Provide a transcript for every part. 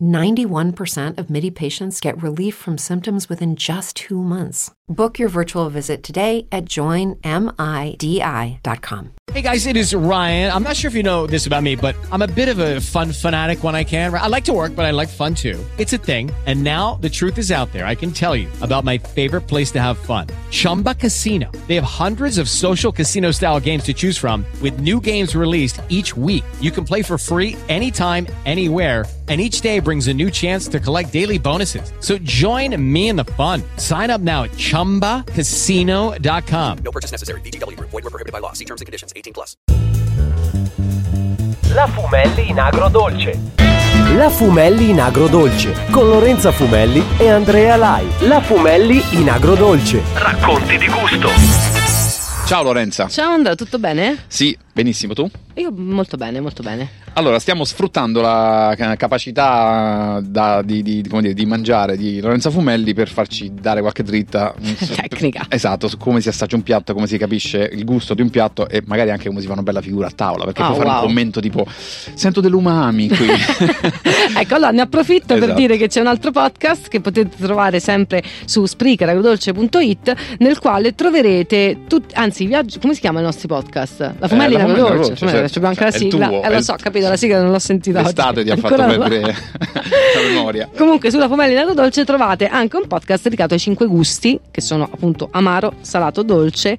91% of MIDI patients get relief from symptoms within just two months. Book your virtual visit today at joinmidi.com. Hey guys, it is Ryan. I'm not sure if you know this about me, but I'm a bit of a fun fanatic when I can. I like to work, but I like fun too. It's a thing. And now the truth is out there. I can tell you about my favorite place to have fun Chumba Casino. They have hundreds of social casino style games to choose from, with new games released each week. You can play for free anytime, anywhere and each day brings a new chance to collect daily bonuses. So join me in the fun. Sign up now at ChumbaCasino.com. No purchase necessary. BGW. Void were prohibited by law. See terms and conditions. 18 plus. La Fumelli in agrodolce. La Fumelli in agrodolce con Lorenza Fumelli e Andrea Lai. La Fumelli in agrodolce. Racconti di gusto. Ciao Lorenza. Ciao Andrea, tutto bene? Sì, benissimo tu? Io molto bene, molto bene. Allora, stiamo sfruttando la capacità da, di, di, dire, di, mangiare di Lorenza Fumelli per farci dare qualche dritta. Tecnica. Esatto, su come si assaggia un piatto, come si capisce il gusto di un piatto e magari anche come si fa una bella figura a tavola. Perché oh, puoi fare wow. un commento tipo: Sento dell'umami qui. ecco, allora ne approfitto Esatto. per dire che c'è un altro podcast che potete trovare sempre su spreaker.agrodolce.it nel quale troverete tutti, anzi, viaggi, come si chiamano i nostri podcast? La Fumelli Eh, la agrodolce. agrodolce, Fumelli, certo. abbiamo anche la Cioè, è il sigla. tuo, eh, lo so, capito, la sigla non l'ho sentita oggi. L'estate ti ha fatto Ancora perdere la memoria. Comunque sulla Fumelli in agrodolce trovate anche un podcast dedicato ai cinque gusti, che sono appunto amaro, salato, dolce,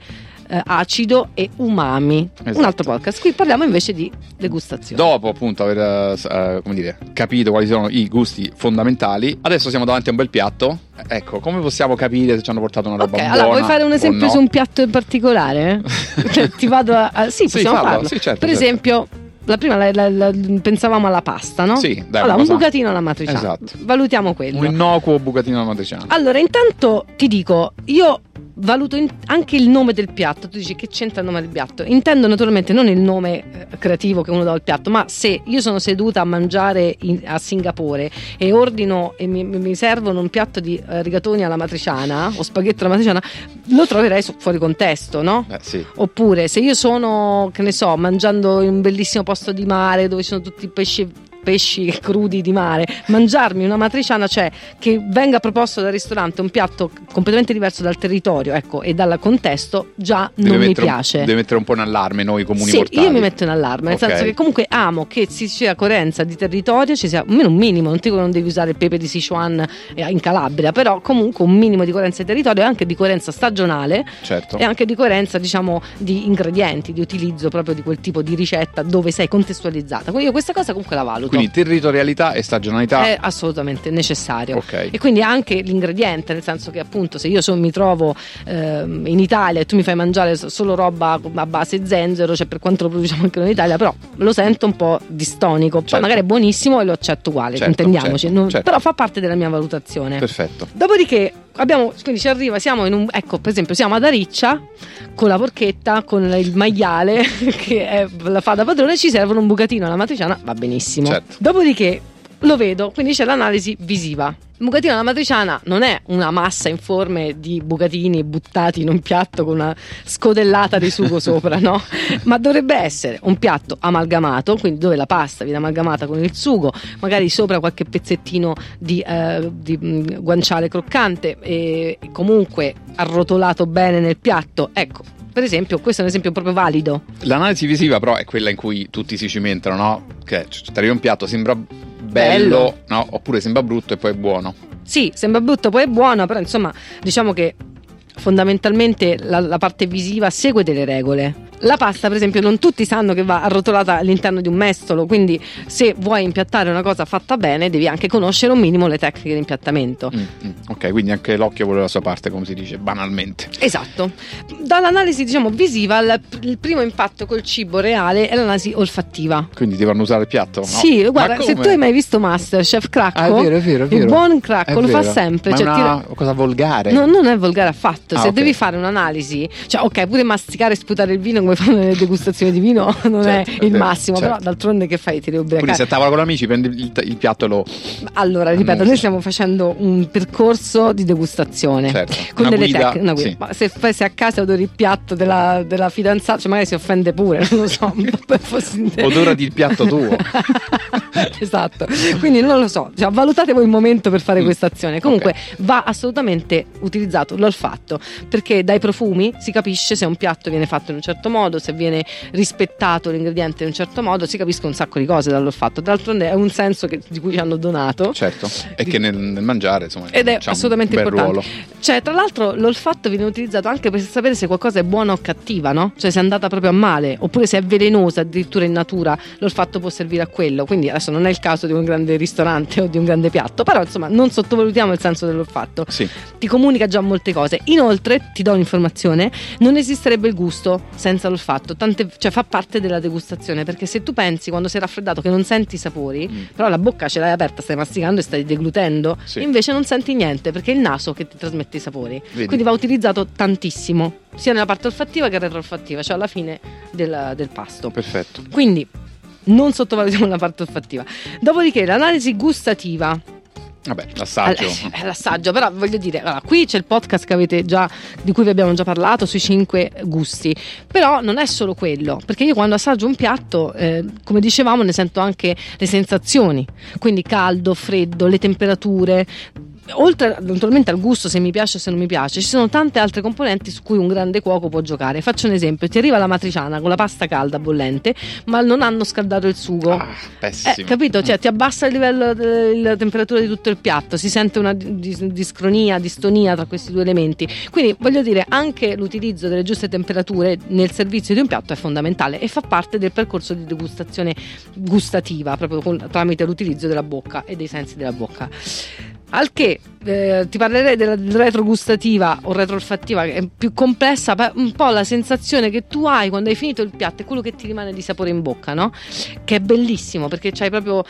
eh, acido e umami. Esatto. Un altro podcast. Qui parliamo invece di degustazione. Dopo appunto aver eh, dire, capito quali sono i gusti fondamentali, adesso siamo davanti a un bel piatto. Ecco, come possiamo capire se ci hanno portato una roba Ok, buona? allora vuoi fare un esempio no? su un piatto in particolare? Cioè, Ti vado a. a- sì, Sì, possiamo fallo, farlo. sì, certo, per certo. esempio, la prima la- la- la- pensavamo alla pasta, no? Sì, dai, allora, un bucatino alla matriciana. Esatto. Valutiamo quello. Un innocuo bucatino alla matriciana. Allora, intanto ti dico, io valuto anche il nome del piatto. Tu dici che c'entra il nome del piatto? Intendo naturalmente non il nome eh, creativo che uno dà al piatto, ma se io sono seduta a mangiare in- a Singapore e ordino e mi, mi- servono un piatto di eh, rigatoni alla matriciana o spaghetti alla matriciana, lo troverei fuori contesto, no? Eh, sì. Oppure se io sono, che ne so, mangiando in un bellissimo posto di mare dove ci sono tutti i pesci pesci crudi di mare, mangiarmi una matriciana, cioè che venga proposto dal ristorante un piatto completamente diverso dal territorio, ecco, e dal contesto, già Deve non mi mettere un- piace. deve mettere un po' in allarme noi comuni Sì, mortali. io mi metto in allarme, nel Ok. senso che comunque amo che ci sia coerenza di territorio, ci sia almeno un minimo, non dico che non devi usare il pepe di Sichuan eh, in Calabria, però comunque un minimo di coerenza di territorio e anche di coerenza stagionale Certo. e anche di coerenza diciamo di ingredienti, di utilizzo proprio di quel tipo di ricetta dove sei contestualizzata. Quindi io questa cosa comunque la valuto. Quindi territorialità e stagionalità. è assolutamente necessario. Ok. E quindi anche l'ingrediente, nel senso che appunto se io so- mi trovo ehm, in Italia e tu mi fai mangiare so- solo roba a base zenzero, cioè per quanto lo produciamo anche noi in Italia, però lo sento un po' distonico. Poi Certo. magari è buonissimo e lo accetto uguale, Certo, intendiamoci, certo, non- certo. però fa parte della mia valutazione. Perfetto. Dopodiché abbiamo, quindi ci arriva, siamo in un, ecco per esempio siamo ad Ariccia con la porchetta, con il maiale che è- la fa da padrone, ci servono un bucatino alla matriciana, va benissimo. Certo. Dopodiché lo vedo, quindi c'è l'analisi visiva. Il bucatino alla matriciana non è una massa informe di bucatini buttati in un piatto con una scodellata di sugo sopra, no? Ma dovrebbe essere un piatto amalgamato, quindi dove la pasta viene amalgamata con il sugo, magari sopra qualche pezzettino di, eh, di, mh, guanciale croccante e comunque arrotolato bene nel piatto. Ecco, per esempio, questo è un esempio proprio valido. L'analisi visiva, però, è quella in cui tutti si cimentano, no? Che c- ti arriva un piatto, sembra bello, Bello. no? Oppure sembra brutto e poi è buono. Sì, sembra brutto, poi è buono, però insomma, diciamo che fondamentalmente la, la parte visiva segue delle regole. La pasta, per esempio, non tutti sanno che va arrotolata all'interno di un mestolo, quindi se vuoi impiattare una cosa fatta bene, devi anche conoscere un minimo le tecniche di impiattamento. Mm, mm. Ok, quindi anche l'occhio vuole la sua parte, come si dice, banalmente. Esatto. Dall'analisi, diciamo, visiva, il, il primo impatto col cibo reale è l'analisi olfattiva. Quindi ti fanno usare il piatto? No. Sì, guarda, se tu hai mai visto Masterchef Cracco, Ah, è vero, è vero, è vero. il buon Cracco È lo fa vero. sempre. Ma cioè, è una cosa volgare. No, non è volgare affatto. Ah, Se ok. devi fare un'analisi, cioè, ok, pure masticare e sputare il vino vuoi fare le degustazioni di vino non Certo, è il vero, massimo, certo. però d'altronde che fai? Ti devi Quindi ubriacare. se a tavola con gli amici prendi il, il piatto e lo... Allora, ripeto, Annusi. noi stiamo facendo un percorso di degustazione Certo, con una delle guida, tecniche. sì. Se, se a casa odori il piatto della, della fidanzata, cioè magari si offende pure, non lo so. Odora di il piatto tuo. esatto, quindi non lo so, cioè, valutate voi il momento per fare Mm, questa azione. Comunque va assolutamente utilizzato l'olfatto perché dai profumi si capisce se un piatto viene fatto in un certo modo, se viene rispettato l'ingrediente in un certo modo, si capiscono un sacco di cose dall'olfatto. D'altronde è un senso che- di cui ci hanno donato. certo. E che nel, nel mangiare, insomma, Ed è assolutamente importante. ruolo. Cioè, tra l'altro, l'olfatto viene utilizzato anche per sapere se qualcosa è buona o cattiva, no? Cioè, se è andata proprio a male, oppure se è velenosa addirittura in natura, l'olfatto può servire a quello. Quindi adesso non è il caso di un grande ristorante o di un grande piatto, però insomma, non sottovalutiamo il senso dell'olfatto. Sì. Ti comunica già molte cose. Inoltre, ti do un'informazione: non esisterebbe il gusto senza l'olfatto, tante- cioè fa parte della degustazione. Perché se tu pensi quando sei raffreddato che non senti i sapori, Mm. però la bocca ce l'hai aperta, stai masticando e stai deglutendo, Sì. invece non senti niente perché è il naso che ti trasmette i sapori. Vedi? Quindi va utilizzato tantissimo, sia nella parte olfattiva che retroolfattiva, cioè alla fine del, del pasto. Perfetto. Quindi non sottovalutiamo la parte olfattiva. Dopodiché l'analisi gustativa. Vabbè, l'assaggio. All- È l'assaggio, però voglio dire, allora, qui c'è il podcast che avete già, di cui vi abbiamo già parlato, sui cinque gusti. Però non è solo quello, perché io quando assaggio un piatto, eh, come dicevamo, ne sento anche le sensazioni, quindi caldo, freddo, le temperature. Oltre naturalmente al gusto, se mi piace o se non mi piace, ci sono tante altre componenti su cui un grande cuoco può giocare. Faccio un esempio: ti arriva la matriciana con la pasta calda bollente, ma non hanno scaldato il sugo. Ah, pessimo. Eh, capito? Cioè, ti abbassa il livello della temperatura di tutto il piatto, si sente una dis- discronia, distonia tra questi due elementi. Quindi, voglio dire, anche l'utilizzo delle giuste temperature nel servizio di un piatto è fondamentale e fa parte del percorso di degustazione gustativa, proprio con- tramite l'utilizzo della bocca e dei sensi della bocca. Al che eh, ti parlerei della retrogustativa o retroolfattiva che è più complessa, ma un po' la sensazione che tu hai quando hai finito il piatto è quello che ti rimane di sapore in bocca, no? Che è bellissimo perché c'hai proprio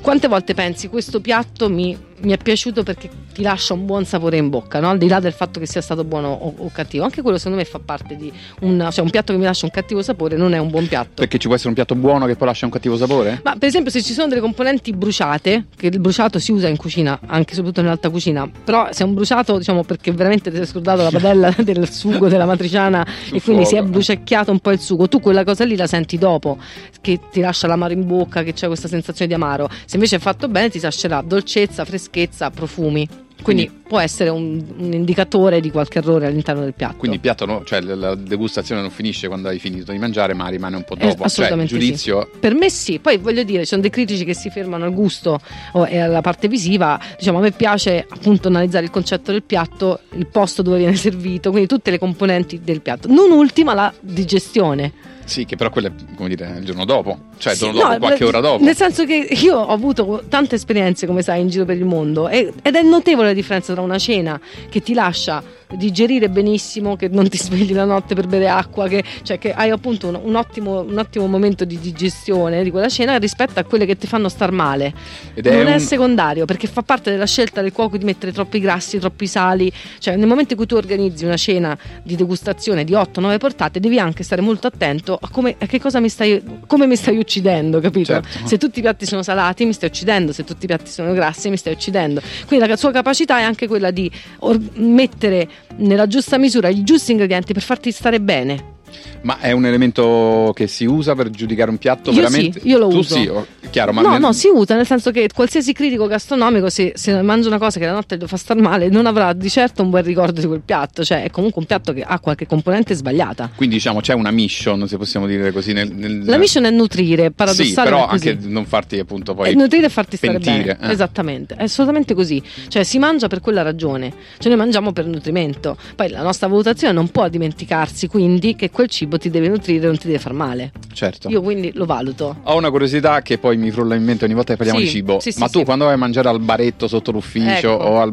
quante volte pensi questo piatto mi, mi è piaciuto perché ti lascia un buon sapore in bocca, no? al di là del fatto che sia stato buono o, o cattivo. Anche quello secondo me fa parte di un, cioè un piatto che mi lascia un cattivo sapore non è un buon piatto. Perché ci può essere un piatto buono che poi lascia un cattivo sapore? Ma per esempio se ci sono delle componenti bruciate, che il bruciato si usa in cucina, anche soprattutto nell'alta cucina, però se è un bruciato diciamo perché veramente ti sei scordato la padella del sugo della matriciana Sul e quindi si è bruciacchiato un po' il sugo, tu quella cosa lì la senti dopo, che ti lascia l'amaro in bocca, che c'è questa sensazione di amaro. Se invece è fatto bene ti lascerà dolcezza, freschezza, profumi. Quindi, Quindi- può essere un, un indicatore di qualche errore all'interno del piatto. Quindi il piatto, no, cioè la- degustazione non finisce quando hai finito di mangiare, ma rimane un po' Eh, dopo. cioè, il assolutamente giudizio Per me sì, poi voglio dire, ci sono dei critici che si fermano al gusto o- e alla parte visiva, diciamo a me piace appunto analizzare il concetto del piatto, il posto dove viene servito, quindi tutte le componenti del piatto. Non ultima la digestione. Sì, che però quello è come dire il giorno dopo, cioè Sì, dopo, no, qualche nel- ora dopo. Nel senso che io ho avuto tante esperienze, come sai, in giro per il mondo e- ed è notevole la differenza tra una cena che ti lascia digerire benissimo, che non ti svegli la notte per bere acqua, che, cioè che hai appunto un, un ottimo, un ottimo momento di digestione di quella cena rispetto a quelle che ti fanno star male. Ed non è un- secondario perché fa parte della scelta del cuoco di mettere troppi grassi, troppi sali. Cioè, nel momento in cui tu organizzi una cena di degustazione di 8-9 portate, devi anche stare molto attento a, come, a che cosa mi stai, come mi stai uccidendo, capito? Certo. Se tutti i piatti sono salati, mi stai uccidendo, se tutti i piatti sono grassi, mi stai uccidendo. Quindi la sua capacità è anche quella di or- mettere nella giusta misura i giusti ingredienti per farti stare bene. Ma è un elemento che si usa per giudicare un piatto Io veramente? sì, io lo tu uso. sì, oh, chiaro, ma no, nel- no, si usa nel senso che qualsiasi critico gastronomico, se, se mangia una cosa che la notte lo fa star male, non avrà di certo un buon ricordo di quel piatto. Cioè, è comunque un piatto che ha qualche componente sbagliata. Quindi diciamo c'è una mission, se possiamo dire così. Nel, nel- La mission è nutrire, paradossale. Sì, però anche non farti appunto poi È nutrire e farti stare pentire, bene. eh. Esattamente, è assolutamente così. Cioè, si mangia per quella ragione. Cioè, noi mangiamo per nutrimento. Poi la nostra valutazione non può dimenticarsi quindi che quel cibo ti deve nutrire non ti deve far male. Certo. Io quindi lo valuto. Ho una curiosità che poi mi frulla in mente ogni volta che parliamo Sì, di cibo. sì, sì, Ma tu quando vai a mangiare al baretto sotto l'ufficio Ecco. o al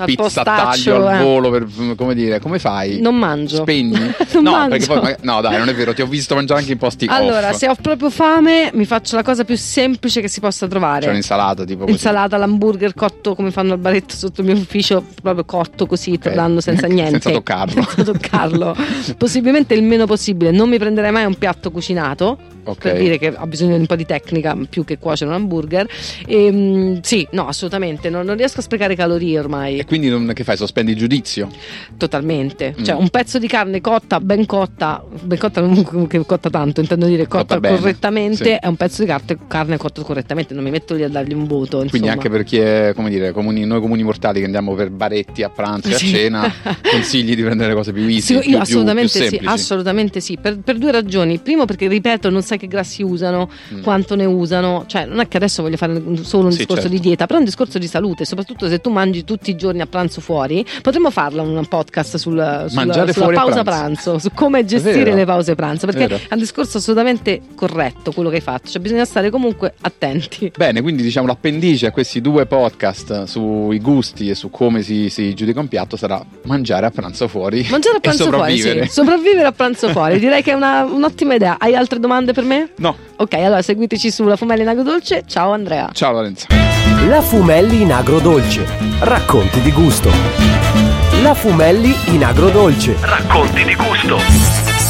Al pizza taglio al eh. volo, per, come dire, come fai? Non mangio. Spegni? Non no, mangio. poi no, dai, non è vero, ti ho visto mangiare anche in posti Allora, off. se ho proprio fame, mi faccio la cosa più semplice che si possa trovare. C'è un'insalata tipo così. Insalata, l'hamburger cotto come fanno al baretto sotto il mio ufficio, proprio cotto così, Ok. tornando senza niente. Senza toccarlo. Senza toccarlo. Possibilmente il meno possibile. Non mi prenderei mai un piatto cucinato. Ok. Per dire che ha bisogno di un po' di tecnica più che cuocere un hamburger. Ehm, sì, no, assolutamente. Non, non riesco a sprecare calorie ormai. E quindi non- che fai? Sospendi il giudizio? Totalmente. Cioè, Mm. un pezzo di carne cotta, ben cotta, ben cotta non che cotta tanto, intendo dire cotta, Cotta bene, correttamente, sì. è un pezzo di carne, carne cotto correttamente. Non mi metto lì a dargli un voto. Quindi insomma. anche per chi è, come dire, comuni- noi comuni mortali che andiamo per baretti a pranzo e a Sì. cena, consigli di prendere cose più easy, Sì, più, io più- assolutamente più sì, semplici. assolutamente sì, per, per due ragioni. Primo perché, ripeto, non sai che grassi usano, Mm. quanto ne usano, cioè non è che adesso voglio fare solo un Sì, discorso certo. di dieta, però è un discorso di salute, soprattutto se tu mangi tutti i giorni a pranzo fuori, potremmo farla un podcast sul, Mangiare sulla pausa pranzo. pranzo, su come gestire le pause pranzo, perché Vero. è un discorso assolutamente corretto quello che hai fatto, cioè bisogna stare comunque attenti. Bene, quindi diciamo l'appendice a questi due podcast sui gusti e su come si, si giudica un piatto sarà mangiare a pranzo fuori Mangiare a e pranzo fuori, sopravvivere. sì. sopravvivere a pranzo fuori, direi che è una- un'ottima idea. Hai altre domande per me? No, Ok, allora seguiteci sulla Fumelli in Agrodolce. Ciao Andrea. ciao Lorenzo. La Fumelli in agrodolce. Racconti di gusto. La Fumelli in agrodolce. Racconti di gusto.